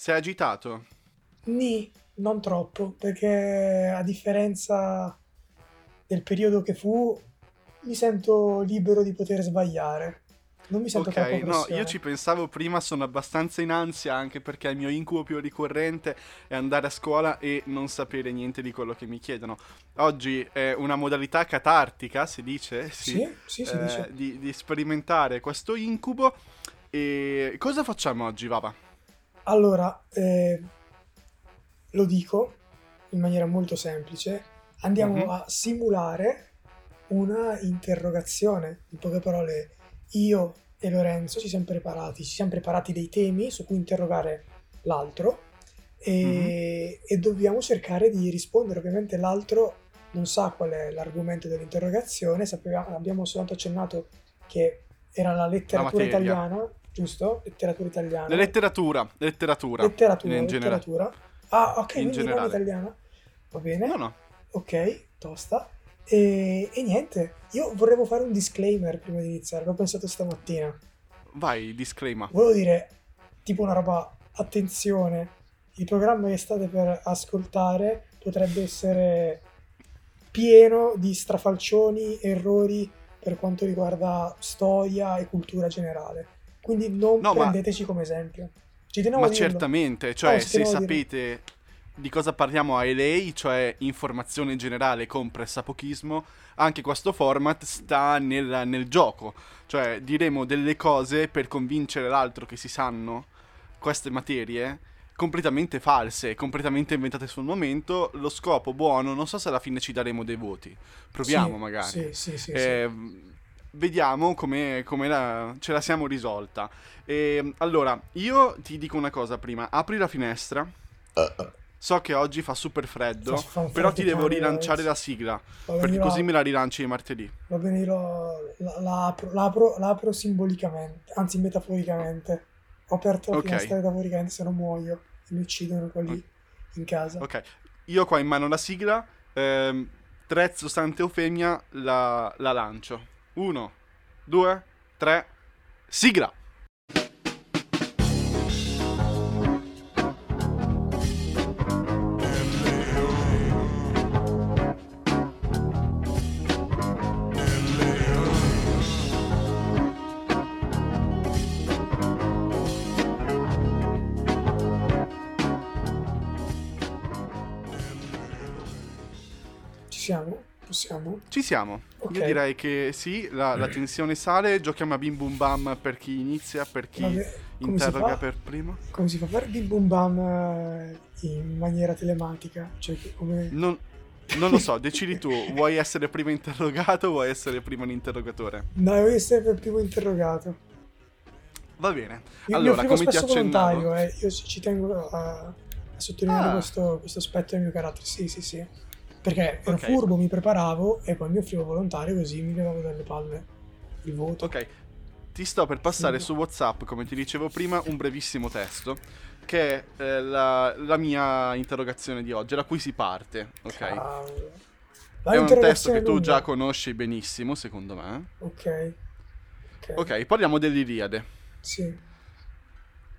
Sei agitato? Ni, non troppo, perché a differenza del periodo che fu, mi sento libero di poter sbagliare. Non mi sento Ok, troppo no, io ci pensavo prima, sono abbastanza in ansia anche perché il mio incubo più ricorrente è andare a scuola e non sapere niente di quello che mi chiedono. Oggi è una modalità catartica, si dice? Sì, sì, si eh, dice. Di, di sperimentare questo incubo. E cosa facciamo oggi, Vava? Allora, eh, lo dico in maniera molto semplice, andiamo Mhm. a simulare una interrogazione. In poche parole, io e Lorenzo ci siamo preparati, ci siamo preparati dei temi su cui interrogare l'altro e, e dobbiamo cercare di rispondere. Ovviamente l'altro non sa qual è l'argomento dell'interrogazione, sapeva- abbiamo soltanto accennato che era la letteratura materia. italiana, giusto? Letteratura italiana. La letteratura, letteratura. Letteratura, in generale. letteratura. Ah, ok, In quindi generale. italiana. Va bene. No, no. Ok, tosta. E, e niente, io vorrevo fare un disclaimer prima di iniziare, l'ho pensato stamattina. Vai, disclaimer. Volevo dire, tipo una roba, attenzione, il programma che state per ascoltare potrebbe essere pieno di strafalcioni, errori per quanto riguarda storia e cultura generale. Quindi non No, ma- prendeteci come esempio. Ci tenevo Ma certamente, cioè ci se sapete di cosa parliamo a LA, cioè informazione generale con pressapochismo, anche questo format sta nel, nel gioco. Cioè diremo delle cose per convincere l'altro che si sanno queste materie completamente false, completamente inventate sul momento. Lo scopo buono, non so se alla fine ci daremo dei voti. Proviamo Sì, magari. Sì, sì, sì. sì. Vediamo come, come la- ce la siamo risolta. E, allora, io ti dico una cosa prima. Apri la finestra. So che oggi fa super freddo, Fa- però ti devo rilanciare la sigla, perché così me la rilanci martedì. Va bene, io lo- la, la apro, la apro- la apro simbolicamente, anzi metaforicamente. Ho aperto la Ok. finestra metaforicamente, se no muoio e mi uccidono quelli in casa. Ok, io ho qua in mano la sigla. ehm, trezzo, la, la lancio. Uno, due, tre, sigla! Ci siamo? Possiamo? Ci siamo. Ok. Io direi che sì, la, la tensione sale. Giochiamo a bim bum bam per chi inizia, per chi Vabbè, interroga per primo. Come si fa a fare bim bum bam eh, in maniera telematica? Cioè, come... Non, non lo so, decidi tu. Vuoi essere primo interrogato o vuoi essere primo l'interrogatore? No, io essere per primo interrogato. Va bene. Io allora, come ti accennavo... volontario, eh. io ci ci tengo a, a sottolineare Ah. questo, questo aspetto del mio carattere. Sì, sì, sì. Perché ero Ok. furbo, mi preparavo e poi mi offrivo volontario così mi levavo dalle palle il voto. Ok, ti sto per passare Sì. su WhatsApp, come ti dicevo prima, un brevissimo testo che è eh, la, la mia interrogazione di oggi, da cui si parte, ok? Cavolo. È un testo che tu lunga. già conosci benissimo, secondo me. Ok. Ok. Parliamo dell'Iliade. Sì.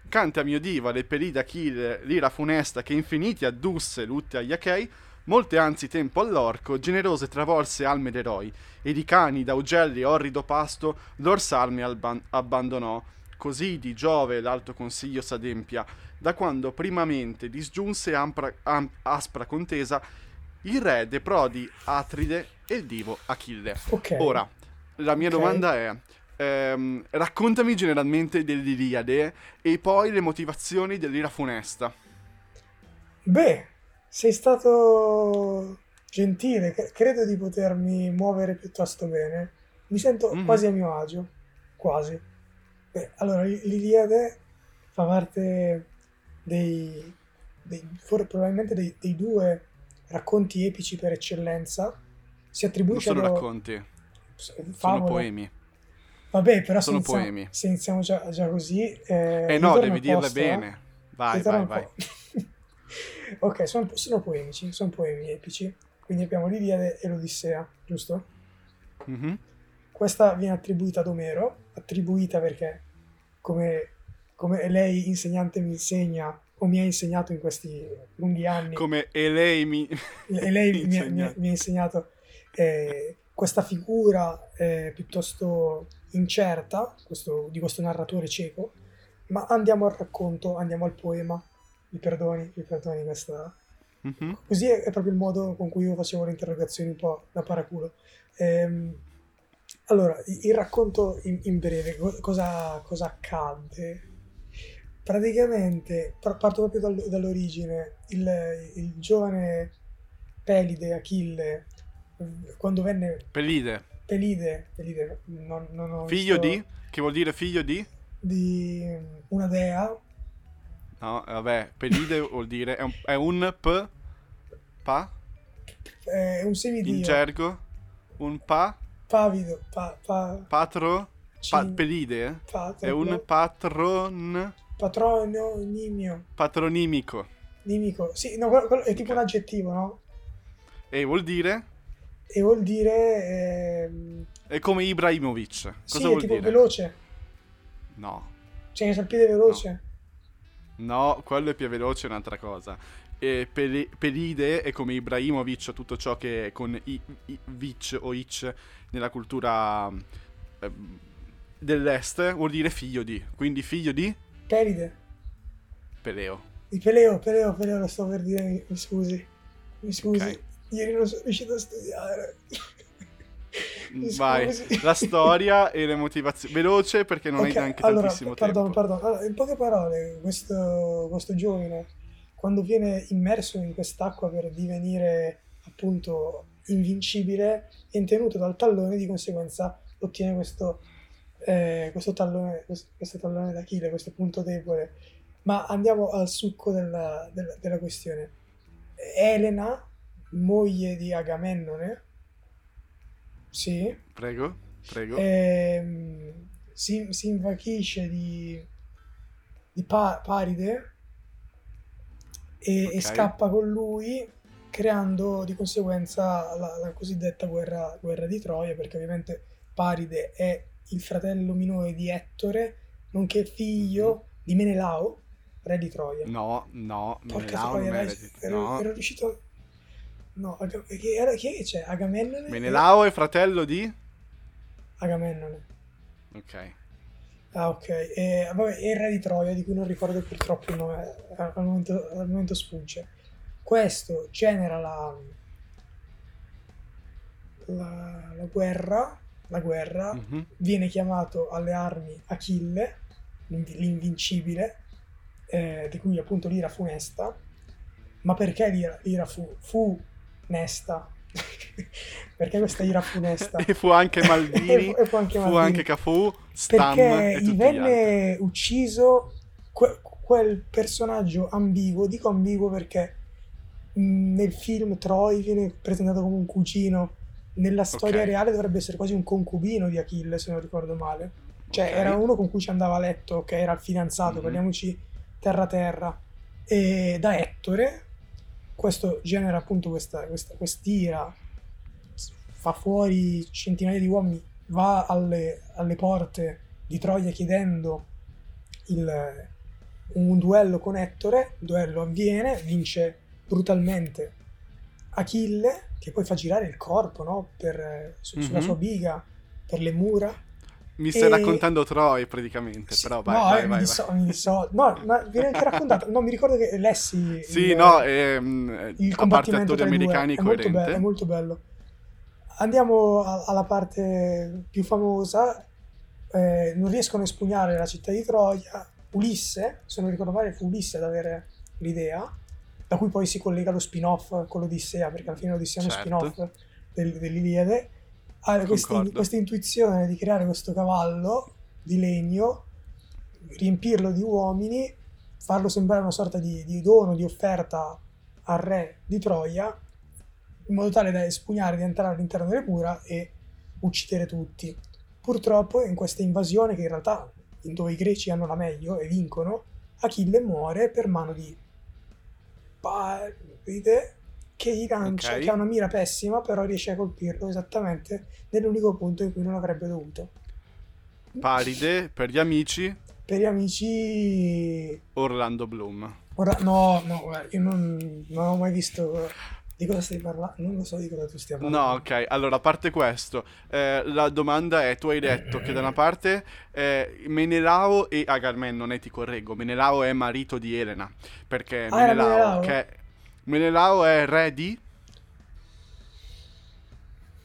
Canta mio diva, le pelì d'Achille, l'ira funesta che infiniti addusse lutte agli Achei, molte anzi tempo all'orco, generose travolse alme d'eroi, e di cani da ugelli orrido pasto, lor salme alban- abbandonò, così di Giove l'alto consiglio s'adempia, da quando primamente disgiunse ampra- am- aspra contesa il re de prodi Atride e il divo Achille. Ok. Ora, la mia Ok. domanda è: ehm, raccontami generalmente dell'Iliade e poi le motivazioni dell'ira funesta. Beh, sei stato gentile, cre- credo di potermi muovere piuttosto bene. Mi sento Mhm. quasi a mio agio, quasi. Beh, allora, l'I- l'Iliade fa parte dei, dei- probabilmente dei, dei due racconti epici per eccellenza. Si Non attribuisce sono a racconti, sono favole. poemi. Vabbè, però se sono iniziamo, poemi. se iniziamo già, già così... Eh, Eh no, devi dirle posto, eh. bene. Vai, vai, vai. Ok, sono, sono poemici, sono poemi epici. Quindi abbiamo l'Iliade e l'Odissea, giusto? Mhm. Questa viene attribuita ad Omero, attribuita perché, come, come lei insegnante mi insegna o mi ha insegnato in questi lunghi anni. Come e lei mi... e lei mi, mi, mi, ha insegnato eh, questa figura eh, piuttosto incerta questo, di questo narratore cieco, ma andiamo al racconto, andiamo al poema. Mi perdoni, mi perdoni questa... Mm-hmm. Così è, è, proprio il modo con cui io facevo le interrogazioni un po' da paraculo. Ehm, allora, il racconto in, in breve, cosa, cosa accadde? praticamente parto proprio dal, dall'origine il, il, giovane Pelide Achille quando venne Pelide Pelide, Pelide non, non figlio visto... di che vuol dire figlio di di una dea no vabbè Pelide vuol dire è un, è un p pa è un semidio in gergo un pa pavido pa, pa... patro pa, Pelide eh? Patro, è un patron Patronimio. Patronimico. Nimico. Sì, no, quello, quello è tipo un aggettivo, no? E vuol dire? E vuol dire... Ehm... È come Ibrahimovic. Cosa sì, vuol è tipo dire? veloce. No. Cioè, che piede veloce. No. No. quello è più veloce, è un'altra cosa. E Pel- Pelide è come Ibrahimovic, tutto ciò che è con i, i, Vic o Ic nella cultura eh, dell'est vuol dire figlio di. Quindi figlio di? Pelide. Peleo. Di Peleo, Peleo, Peleo, lo sto per dire, mi scusi. Mi scusi. Okay. Ieri non sono riuscito a studiare. Vai, la storia e le motivazioni. Veloce perché non okay, hai neanche allora, tantissimo perdono, tempo. Perdono, allora, in poche parole, questo, questo giovane, quando viene immerso in quest'acqua per divenire appunto invincibile, è tenuto dal tallone, di conseguenza ottiene questo eh, questo, tallone, questo tallone d'Achille, questo punto debole. Ma andiamo al succo della, della, della questione. Elena, moglie di Agamennone, sì. Prego, prego. Eh, si, si, invachisce di, di pa- Paride e, okay. e, scappa con lui, creando di conseguenza la, la cosiddetta guerra, guerra, di Troia, perché ovviamente Paride è il fratello minore di Ettore, nonché figlio mm. di Menelao, re di Troia. No, no, Porca Menelao Troia, dai, di... ero, no. ero riuscito... No, chi, era, chi è che c'è? Agamennone? Menelao è fratello di? Agamennone. Ok. Ah, ok. E, vabbè, il re di Troia, di cui non ricordo purtroppo il nome, al momento, al momento sfugge. Questo genera la, la, la guerra la guerra, mm-hmm. viene chiamato alle armi Achille, l'invincibile, eh, di cui appunto l'ira funesta. Ma perché l'ira, l'ira fu, fu nesta? perché questa ira funesta? e fu anche Maldini, e fu, anche, Maldini. fu anche Cafu, Stam perché gli venne ucciso que- quel personaggio ambiguo, dico ambiguo perché mh, nel film Troy viene presentato come un cugino nella storia okay. reale dovrebbe essere quasi un concubino di Achille, se non ricordo male. Cioè, okay. era uno con cui ci andava a letto, che era il fidanzato, mm-hmm. parliamoci terra terra. E da Ettore, questo genera appunto questa, questa quest'ira, fa fuori centinaia di uomini, va alle, alle porte di Troia chiedendo il, un duello con Ettore, il duello avviene, vince brutalmente Achille che poi fa girare il corpo no? per, su, mm-hmm. sulla mhm. sua biga, per le mura. Mi stai e... raccontando Troy praticamente, sì, però vai, no, vai, eh, vai, mi, so, mi so, no, ma viene anche raccontato, no, mi ricordo che lessi Sì, il, no, ehm, il combattimento attori americani è molto, bello, è molto bello. Andiamo a, alla parte più famosa, eh, non riescono a espugnare la città di Troia, Ulisse, se non ricordo male fu Ulisse ad avere l'idea, da cui poi si collega lo spin-off con l'Odissea, perché alla fine l'Odissea è uno certo. spin-off del, dell'Iliade, ha questa, questa intuizione di creare questo cavallo di legno, riempirlo di uomini, farlo sembrare una sorta di, di dono, di offerta al re di Troia, in modo tale da espugnare, di entrare all'interno delle mura e uccidere tutti. Purtroppo in questa invasione, che in realtà dove i greci hanno la meglio e vincono, Achille muore per mano di Paride che gli lancia, okay. che ha una mira pessima, però riesce a colpirlo esattamente nell'unico punto in cui non avrebbe dovuto. Paride, per gli amici? per gli amici... Orlando Bloom. Ora, no, no, guarda, io non, non ho mai visto... Di cosa stai parlando? Non lo so di cosa tu stia parlando. No, ok, allora a parte questo, eh, la domanda è, tu hai detto che da una parte eh, Menelao e Agamennone, ti correggo, Menelao è marito di Elena, perché Ah, Menelao, Menelao? che- Menelao è re di...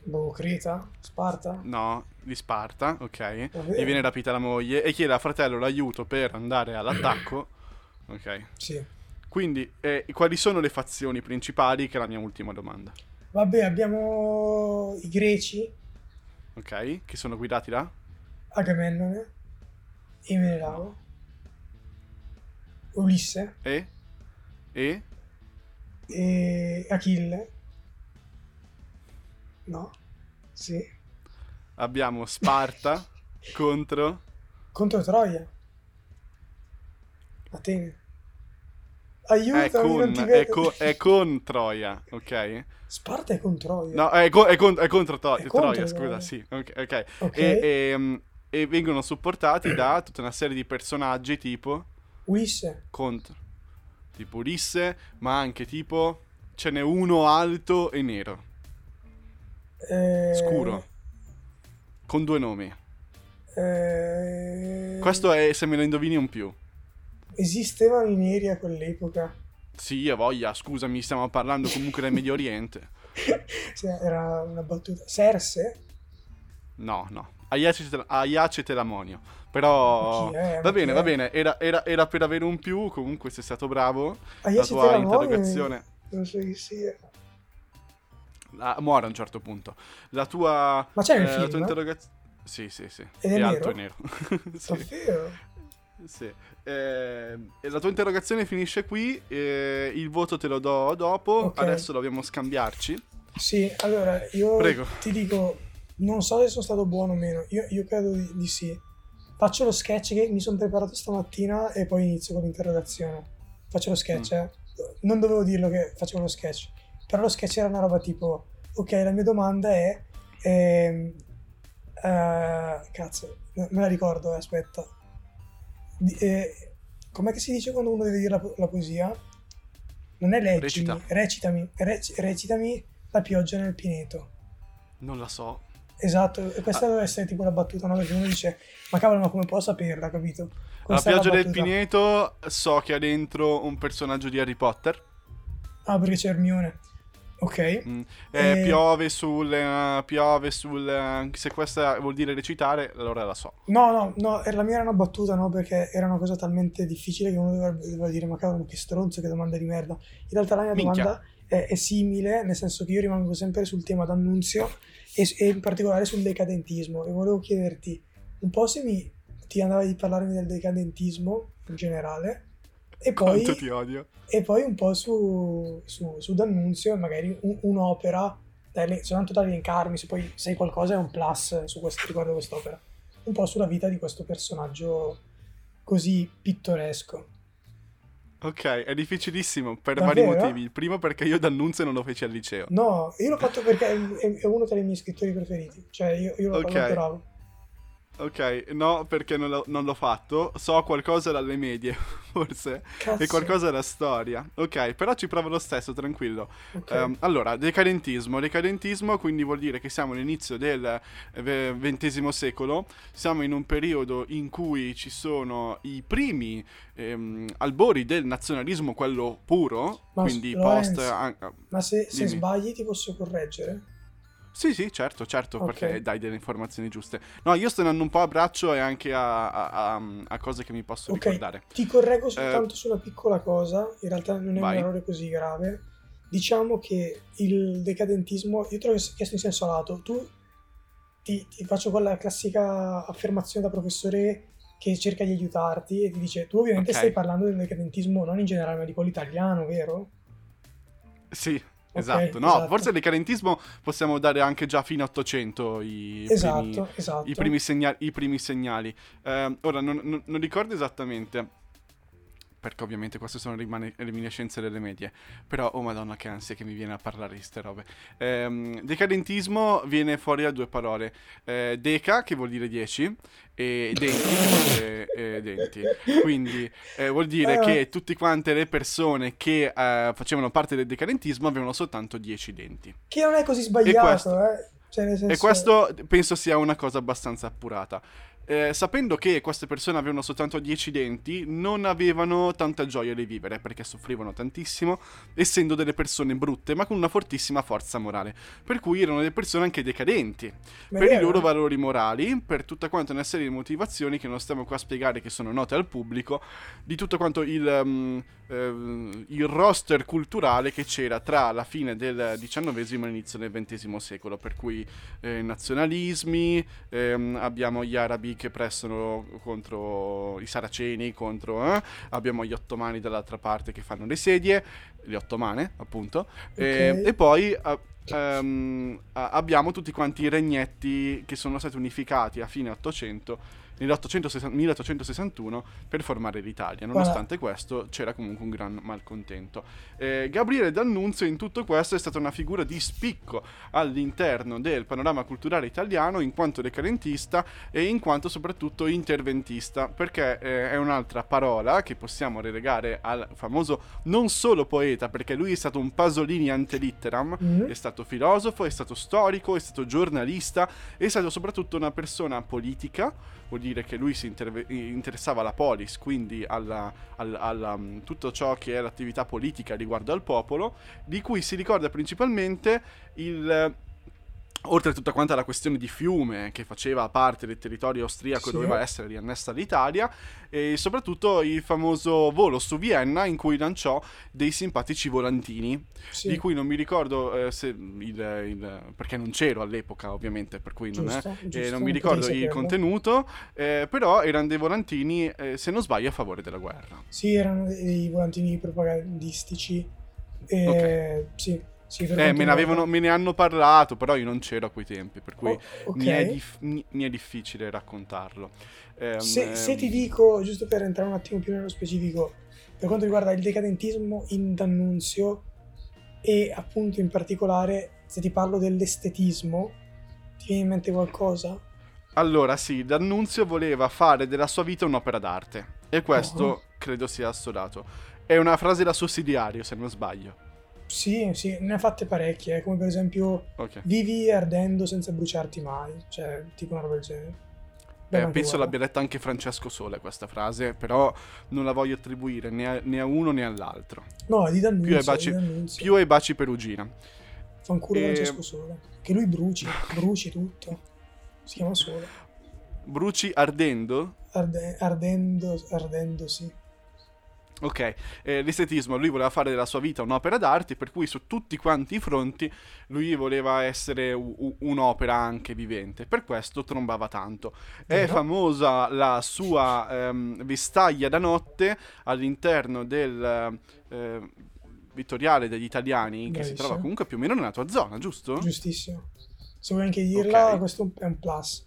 Boh, Creta? Sparta? No, di Sparta, ok, Davvero? gli viene rapita la moglie e chiede a fratello l'aiuto per andare all'attacco, ok. Sì. Quindi, eh, quali sono le fazioni principali, che è la mia ultima domanda, Vabbè, abbiamo i greci, ok, che sono guidati da... Agamennone, e Menelao, Ulisse E? E? E Achille. No? Sì. Abbiamo Sparta contro... Contro Troia. Atene. È Aiutami, non con, è, co- è con Troia, ok? Sparta è con Troia. No, è, co- è con- è contro To- È contro Troia, Troia. scusa, sì, ok. ok. Ok. E, ehm, e vengono supportati da tutta una serie di personaggi tipo Ulisse. contro, tipo Ulisse, ma anche tipo ce n'è uno alto e nero, eh, scuro, con due nomi. eh, Questo è se me lo indovini un più. Esistevano i neri a quell'epoca. Sì, a voglia, scusami, stiamo parlando comunque del Medio Oriente. Sì, era una battuta. Serse? No, no. Aiacete, Aiacete Lamonio. Però è? Va bene, va bene. Era, era- era per avere un più. Comunque sei stato bravo. Aiacete la tua interrogazione. Non so chi sia. Ah, muore a un certo punto. La tua. Ma c'è eh, La film? tua interrogazione. Sì, sì, sì. Ed è alto e nero. sì, Davvero? sì. Eh, la tua interrogazione finisce qui. eh, il voto te lo do dopo. Ok. Adesso dobbiamo scambiarci. Sì, allora io Prego. ti dico, non so se sono stato buono o meno, io, io credo di, di sì. Faccio lo sketch che mi sono preparato stamattina e poi inizio con l'interrogazione. Faccio lo sketch, Mm. eh. Non dovevo dirlo che facevo lo sketch, però lo sketch era una roba tipo, ok, la mia domanda è, ehm, eh, cazzo, me la ricordo, eh, aspetta. Di- eh, com'è che si dice quando uno deve dire la, la poesia? Non è leggimi, Recita. recitami, rec- recitami la pioggia nel pineto. Non la so. Esatto, e questa deve essere tipo la battuta, no? Perché uno dice, ma cavolo, ma come può saperla, capito? La Questa è pioggia del battuta. Pineto. So che ha dentro un personaggio di Harry Potter. Ah, perché c'è Hermione. Ok. Mm. Eh, Eh, Piove sul. eh, piove sul. eh, se questa vuol dire recitare, allora la so. No, no, no, la mia era una battuta, no? Perché era una cosa talmente difficile che uno doveva, doveva dire, ma cavolo, che stronzo, che domanda di merda. In realtà la mia Minchia. domanda è, è simile, nel senso che io rimango sempre sul tema d'annunzio e, e in particolare sul decadentismo. E volevo chiederti un po' se mi, ti andava di parlarmi del decadentismo in generale e poi, ti odio. e poi un po' su, su, su d'annunzio e magari un- un'opera, ele- soltanto da elencarmi, se poi sai qualcosa è un plus su questo, riguardo quest'opera. Un po' sulla vita di questo personaggio così pittoresco. Ok, è difficilissimo per Davvero? vari motivi. Il primo perché io d'annunzio non lo feci al liceo. No, io l'ho fatto perché è, è- uno tra i miei scrittori preferiti. Cioè, io, io lo, Ok. lo adoravo. Ok, no, perché non l'ho, non l'ho fatto. So qualcosa dalle medie, forse. Cazzo. E qualcosa dalla storia. Ok, però ci provo lo stesso, tranquillo. Ok. Ehm, allora, decadentismo. Decadentismo quindi vuol dire che siamo all'inizio del XX secolo, siamo in un periodo in cui ci sono i primi ehm, albori del nazionalismo, quello puro, Ma, quindi Lorenz, post... an- Ma se, se sbagli ti posso correggere? Sì, sì, certo, certo, Ok. perché dai delle informazioni giuste. No, io sto andando un po' a braccio e anche a, a- a- a cose che mi posso Ok, ricordare. ti correggo soltanto su una piccola cosa, in realtà non è vai. un errore così grave. Diciamo che il decadentismo, io te l'ho chiesto in senso lato, tu ti, ti faccio quella classica affermazione da professore che cerca di aiutarti e ti dice, tu ovviamente Ok. stai parlando del decadentismo non in generale, ma di quello italiano, vero? Sì, Esatto. No, esatto. forse il decadentismo possiamo dare anche già fino a 800 i primi, Esatto, esatto. i primi, segna- i primi segnali. Ehm, ora, non, non- non ricordo esattamente, perché ovviamente queste sono rimane- reminiscenze delle medie. Però, oh madonna, che ansia che mi viene a parlare di queste robe. Ehm, decadentismo viene fuori da due parole: eh, deca, che vuol dire 10, e denti, che vuol dire eh, denti. Quindi eh, vuol dire che tutte quante le persone che eh, facevano parte del decadentismo avevano soltanto 10 denti. Che non è così sbagliato, E questo- eh. Cioè, nel senso... E questo penso sia una cosa abbastanza appurata. Eh, sapendo che queste persone avevano soltanto 10 denti, non avevano tanta gioia di vivere perché soffrivano tantissimo, essendo delle persone brutte, ma con una fortissima forza morale. Per cui erano delle persone anche decadenti Ma per i loro eh. valori morali, per tutta quanta una serie di motivazioni che non stiamo qua a spiegare, che sono note al pubblico, di tutto quanto il, ehm, ehm, il roster culturale che c'era tra la fine del XIX e l'inizio del XX secolo, per cui eh, nazionalismi, ehm, abbiamo gli arabi che prestano contro i saraceni, contro, eh, abbiamo gli ottomani dall'altra parte che fanno le sedie, le ottomane appunto, e, Ok. e poi... a- ehm, a- abbiamo tutti quanti i regnetti che sono stati unificati a fine 800 nell'860 1861 per formare l'Italia. Nonostante questo c'era comunque un gran malcontento. Eh, Gabriele D'Annunzio in tutto questo è stata una figura di spicco all'interno del panorama culturale italiano in quanto decadentista e in quanto soprattutto interventista, perché eh, è un'altra parola che possiamo relegare al famoso non solo poeta, perché lui è stato un Pasolini ante litteram, Mhm. è stato filosofo, è stato storico, è stato giornalista, è stato soprattutto una persona politica, vuol dire che lui si interve- interessava alla polis, quindi al- alla, mm, tutto ciò che è l'attività politica riguardo al popolo, di cui si ricorda principalmente il... Oltre a tutta quanta la questione di Fiume, che faceva parte del territorio austriaco e Sì. doveva essere riannessa all'Italia, e soprattutto il famoso volo su Vienna in cui lanciò dei simpatici volantini Sì, di cui non mi ricordo eh, se il, il- perché non c'ero all'epoca ovviamente per cui non, è, giusto, eh, giusto, non mi ricordo il contenuto eh, però erano dei volantini eh, se non sbaglio a favore della guerra. Sì, erano dei volantini propagandistici. E... Sì, sì, eh, me, avevano- me ne hanno parlato però io non c'ero a quei tempi per cui Oh, ok. mi, è dif- mi- mi è difficile raccontarlo Ehm, Se, se ehm, ti dico, giusto per entrare un attimo più nello specifico, per quanto riguarda il decadentismo in D'Annunzio e appunto in particolare se ti parlo dell'estetismo, ti viene in mente qualcosa? Allora, sì, D'Annunzio voleva fare della sua vita un'opera d'arte. E questo Oh. credo sia assodato. È una frase da sussidiario, se non sbaglio. Sì, sì, ne ha fatte parecchie, eh, come per esempio Ok. vivi ardendo senza bruciarti mai, cioè tipo una roba del genere. Beh, Eh, penso l'abbia letta anche Francesco Sole questa frase, però non la voglio attribuire né a, né a uno né all'altro. No, è di D'Annunzio, Più ai baci- D'Annunzio. Più ai baci perugina. Fanculo e- Francesco Sole. Che lui bruci, bruci tutto. Si chiama Sole. Bruci ardendo? Arde- ardendo, ardendo, sì. Ok, eh, l'estetismo, lui voleva fare della sua vita un'opera d'arte, per cui su tutti quanti i fronti lui voleva essere u- un'opera anche vivente, per questo trombava tanto. È Vero. famosa la sua ehm, vestaglia da notte all'interno del eh, vittoriale degli italiani, che si Bravissimo. trova comunque più o meno nella tua zona, giusto? Giustissimo. Se vuoi anche dirla, Ok. questo è un plus.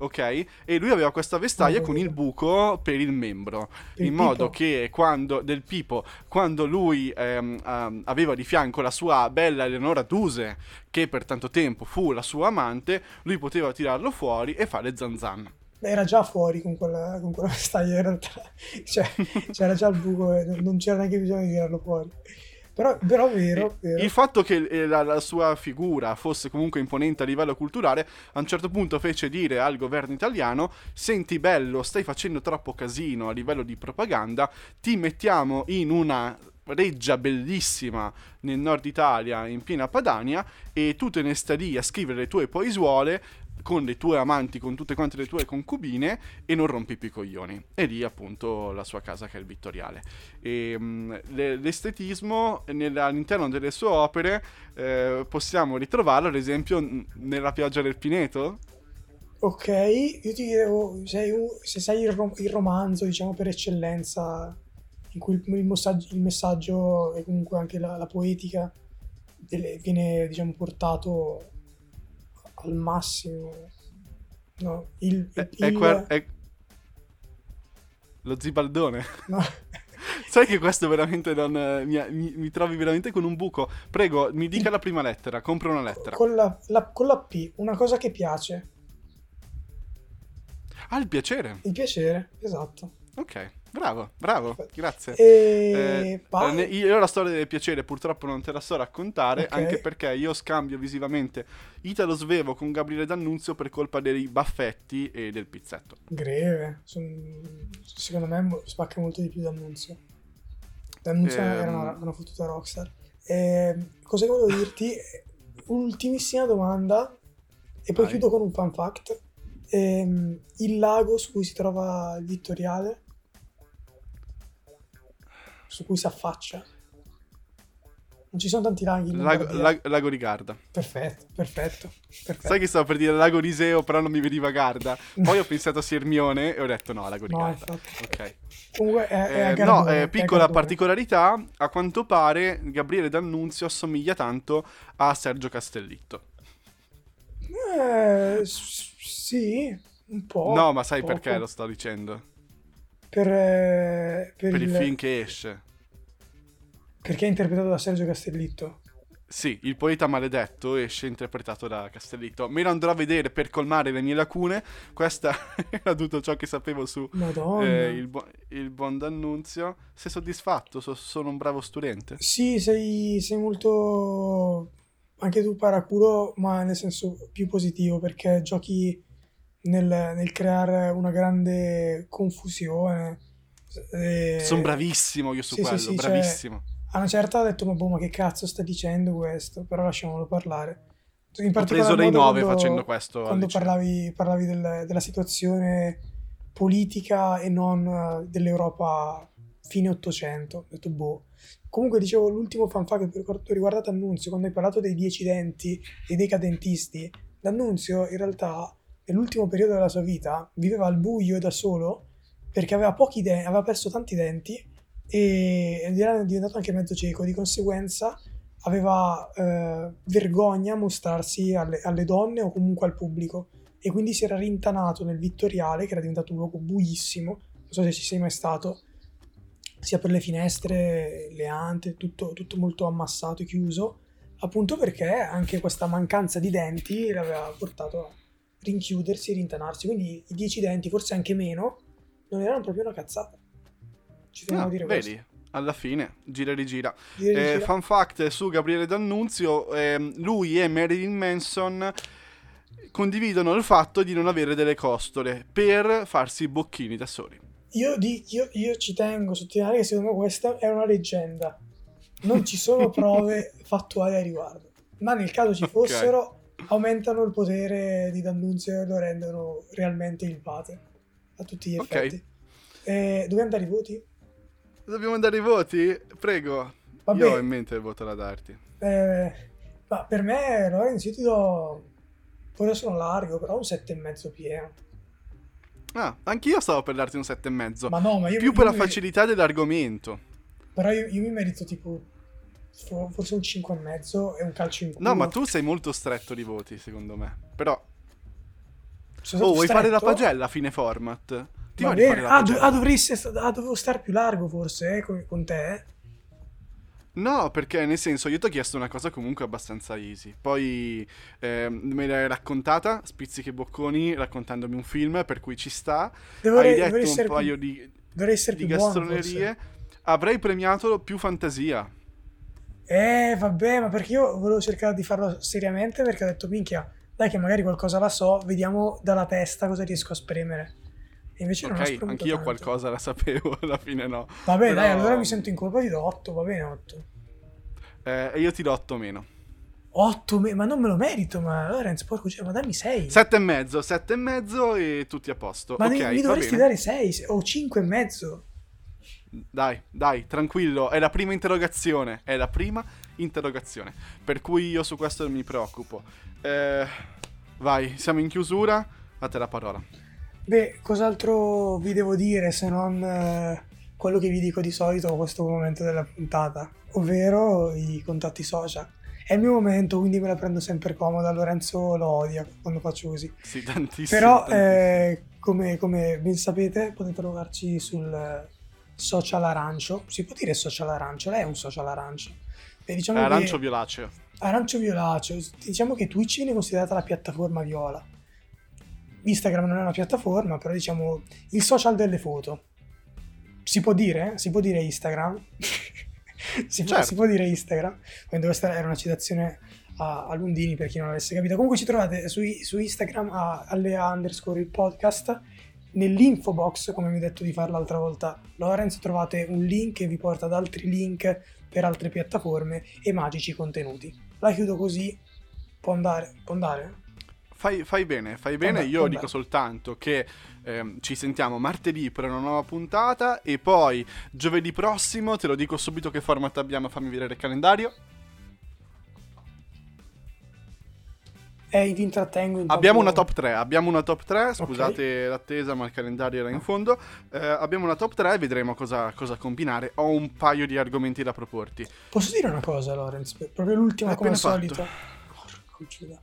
Ok, e lui aveva questa vestaglia con il buco per il membro, Per in il modo che quando del pipo, quando lui ehm, ehm, aveva di fianco la sua bella Eleonora Duse, che per tanto tempo fu la sua amante, lui poteva tirarlo fuori e fare zanzan. Era già fuori con quella, con quella vestaglia in realtà. Cioè, c'era già il buco e non c'era neanche bisogno di tirarlo fuori. Però, però vero, vero. Il fatto che eh, la, la sua figura fosse comunque imponente a livello culturale, a un certo punto fece dire al governo italiano: Senti, bello, stai facendo troppo casino a livello di propaganda, ti mettiamo in una reggia bellissima nel nord Italia, in piena Padania, e tu te ne stai lì a scrivere le tue poesuole con le tue amanti, con tutte quante le tue concubine e non rompi più i coglioni. E lì appunto la sua casa che è il Vittoriale. E, mh, le- l'estetismo all'interno delle sue opere eh, possiamo ritrovarlo ad esempio nella pioggia del Pineto. Ok, io ti dicevo, sei se sei il, rom- il romanzo, diciamo, per eccellenza, in cui il, il messaggio, il messaggio e comunque anche la, la poetica delle- viene, diciamo, portato al massimo. No, il, È, il- è quel- è- lo zibaldone. no, Sai che questo veramente non... Mi, mi, mi, trovi veramente con un buco. Prego, mi dica la prima lettera, compro una lettera. Con la, la, con la P, una cosa che piace. Ah, il piacere. Il piacere, esatto. Ok, bravo, bravo, grazie. E... Eh, io la storia del piacere purtroppo non te la so raccontare, okay. anche perché io scambio visivamente Italo Svevo con Gabriele D'Annunzio per colpa dei baffetti e del pizzetto. Greve, secondo me spacca molto di più D'Annunzio. D'Annunzio ehm... era una, una fottuta rockstar. E, cosa volevo dirti? Ultimissima domanda, e poi Vai. chiudo con un fun fact. Ehm, il lago su cui si trova il Vittoriale, su cui si affaccia. Non ci sono tanti laghi. Lago, lag, lago, di Garda. Perfetto, perfetto, perfetto. Sai che stavo per dire Lago Riseo, però non mi veniva Garda. Poi ho pensato a Sirmione e ho detto no, Lago di no, Garda. Infatti. Ok. Comunque è, è eh, No, eh, piccola particolarità, a quanto pare Gabriele D'Annunzio assomiglia tanto a Sergio Castellitto. Eh, sì, un po'. No, ma sai poco. perché lo sto dicendo? Per, eh, per, per il... il film che esce. Perché è interpretato da Sergio Castellitto. Sì, il poeta maledetto esce interpretato da Castellitto. Me lo andrò a vedere per colmare le mie lacune. Questa era tutto ciò che sapevo su eh, il, bu- il, buon D'Annunzio. Sei soddisfatto? So- sono un bravo studente? Sì, sei, sei molto... Anche tu paraculo, ma nel senso più positivo, perché giochi nel, nel creare una grande confusione. E... Sono bravissimo io su sì, quello, sì, sì, cioè, bravissimo. Cioè, a una certa ho detto, ma, boh, ma che cazzo sta dicendo questo? Però lasciamolo parlare. In ho preso dei nove facendo questo. Quando parlavi, parlavi del, della situazione politica e non dell'Europa fine 800, ho detto boh. Comunque dicevo l'ultimo fanfare per quanto riguarda D'Annunzio, quando hai parlato dei dieci denti e dei cadentisti, D'Annunzio in realtà nell'ultimo periodo della sua vita viveva al buio e da solo perché aveva pochi denti, aveva perso tanti denti e era diventato anche mezzo cieco, di conseguenza aveva eh, vergogna a mostrarsi alle, alle, donne o comunque al pubblico. E quindi si era rintanato nel Vittoriale che era diventato un luogo buissimo, non so se ci sei mai stato, sia per le finestre, le ante, tutto, tutto molto ammassato e chiuso, appunto perché anche questa mancanza di denti l'aveva portato a rinchiudersi e rintanarsi. Quindi i 10 denti, forse anche meno, non erano proprio una cazzata. Ci dobbiamo no, dire vedi, questo. Alla fine, gira e rigira. Gira eh, gira. Fun fact su Gabriele D'Annunzio, eh, lui e Marilyn Manson condividono il fatto di non avere delle costole per farsi i bocchini da soli. Io, di, io, io ci tengo a sottolineare che secondo me questa è una leggenda. Non ci sono prove fattuali a riguardo. Ma nel caso ci fossero, okay aumentano il potere di D'Annunzio e lo rendono realmente il padre a tutti gli effetti. Okay. Dove andare i voti? Dobbiamo andare i voti? Prego. Vabbè. Io ho in mente il voto da darti. Eh, ma per me, Lorenzo, io ti do... Poi sono largo, però un 7,5 pieno. Ah, anch'io stavo per darti un 7,5. Ma no, ma io... Più io per la mi... facilità dell'argomento. Però io, io mi merito tipo forse un 5,5 e un calcio in culo. No, ma tu sei molto stretto di voti, secondo me. Però... Oh, vuoi stretto? fare la pagella a fine format? Ti va bene. Ah, do- ah, dovresti, ah, dovevo star più largo forse eh, con, con te? No, perché nel senso io ti ho chiesto una cosa comunque abbastanza easy. Poi eh, me l'hai raccontata, spizzichi bocconi, raccontandomi un film, per cui ci sta. Dovrei, Hai detto un paio più, di, di gastronerie. Buono, Avrei premiato più fantasia. Eh, vabbè, ma perché io volevo cercare di farlo seriamente perché ho detto, minchia, dai che magari qualcosa la so, vediamo dalla testa cosa riesco a spremere. E invece okay, non ho spremuto anch'io tanto. qualcosa la sapevo, alla fine no. Vabbè, Però... dai, allora mi sento in colpa, ti do 8, va bene 8. Eh, e io ti do 8 meno. 8 me- ma non me lo merito, ma Lorenzo, porco cioè, ma dammi 6. 7 e mezzo, 7 e mezzo e tutti a posto. Ma okay, mi dovresti dare 6 o 5 e mezzo. Dai, dai, tranquillo, è la prima interrogazione, è la prima interrogazione. Per cui io su questo mi preoccupo. Eh, vai, siamo in chiusura, a te la parola. Beh, cos'altro vi devo dire se non eh, quello che vi dico di solito a questo momento della puntata, ovvero i contatti social. È il mio momento, quindi me la prendo sempre comoda. Lorenzo lo odia quando faccio così. Sì, tantissimo. Però, tantissimo. Eh, come, come ben sapete, potete trovarci sul social arancio. Si può dire social arancio? Lei è un social arancio. Beh, diciamo arancio che... violaceo. Arancio violaceo. Diciamo che Twitch viene considerata la piattaforma viola. Instagram non è una piattaforma, però diciamo il social delle foto. Si può dire? Si può dire Instagram? si, può, Certo. si può dire Instagram? Quindi questa era una citazione a, a Lundini per chi non l'avesse capito. Comunque ci trovate su, su Instagram a, alle underscore il podcast. Nell'info box, come mi ha detto di fare l'altra volta Lorenz, trovate un link che vi porta ad altri link per altre piattaforme e magici contenuti. La chiudo così. Può andare? Può andare? Fai, fai bene, fai bene. Vabbè, Io vabbè. dico soltanto che ehm, ci sentiamo martedì per una nuova puntata e poi giovedì prossimo, te lo dico subito che format abbiamo, fammi vedere il calendario. Eh, vi intrattengo intanto- Abbiamo una top 3, abbiamo una top 3, scusate l'attesa ma il calendario era in fondo. Eh, abbiamo una top 3 e vedremo cosa, cosa combinare. Ho un paio di argomenti da proporti. Posso dire una cosa, Lorenz? Proprio l'ultima come al solito. Porco Giuda.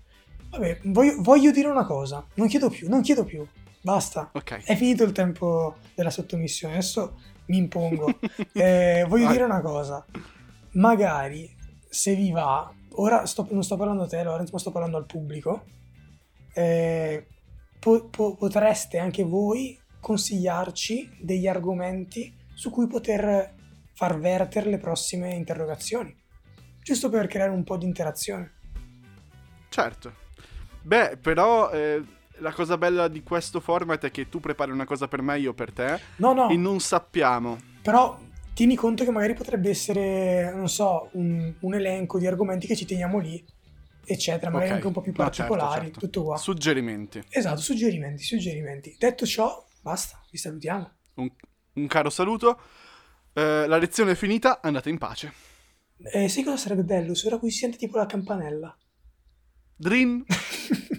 Vabbè, voglio, voglio dire una cosa. Non chiedo più, non chiedo più. Basta. Ok. È finito il tempo della sottomissione. Adesso mi impongo. Eh, voglio Vai. dire una cosa. Magari, se vi va, ora sto- non sto parlando a te, Lorenz, ma sto parlando al pubblico. eh, po- po- potreste anche voi consigliarci degli argomenti su cui poter far vertere le prossime interrogazioni. Giusto per creare un po' di interazione. Certo. Beh, però eh, la cosa bella di questo format è che tu prepari una cosa per me, io per te, No, no, e non sappiamo. però tieni conto che magari potrebbe essere, non so, un, un elenco di argomenti che ci teniamo lì, eccetera, magari Ok. anche un po' più No, certo, particolari, certo. tutto qua. Suggerimenti. Esatto, suggerimenti, suggerimenti. Detto ciò, basta, vi salutiamo. Un, un caro saluto. Eh, la lezione è finita, andate in pace. Eh, sai cosa sarebbe bello? Se ora qui si sente tipo la campanella. Drin.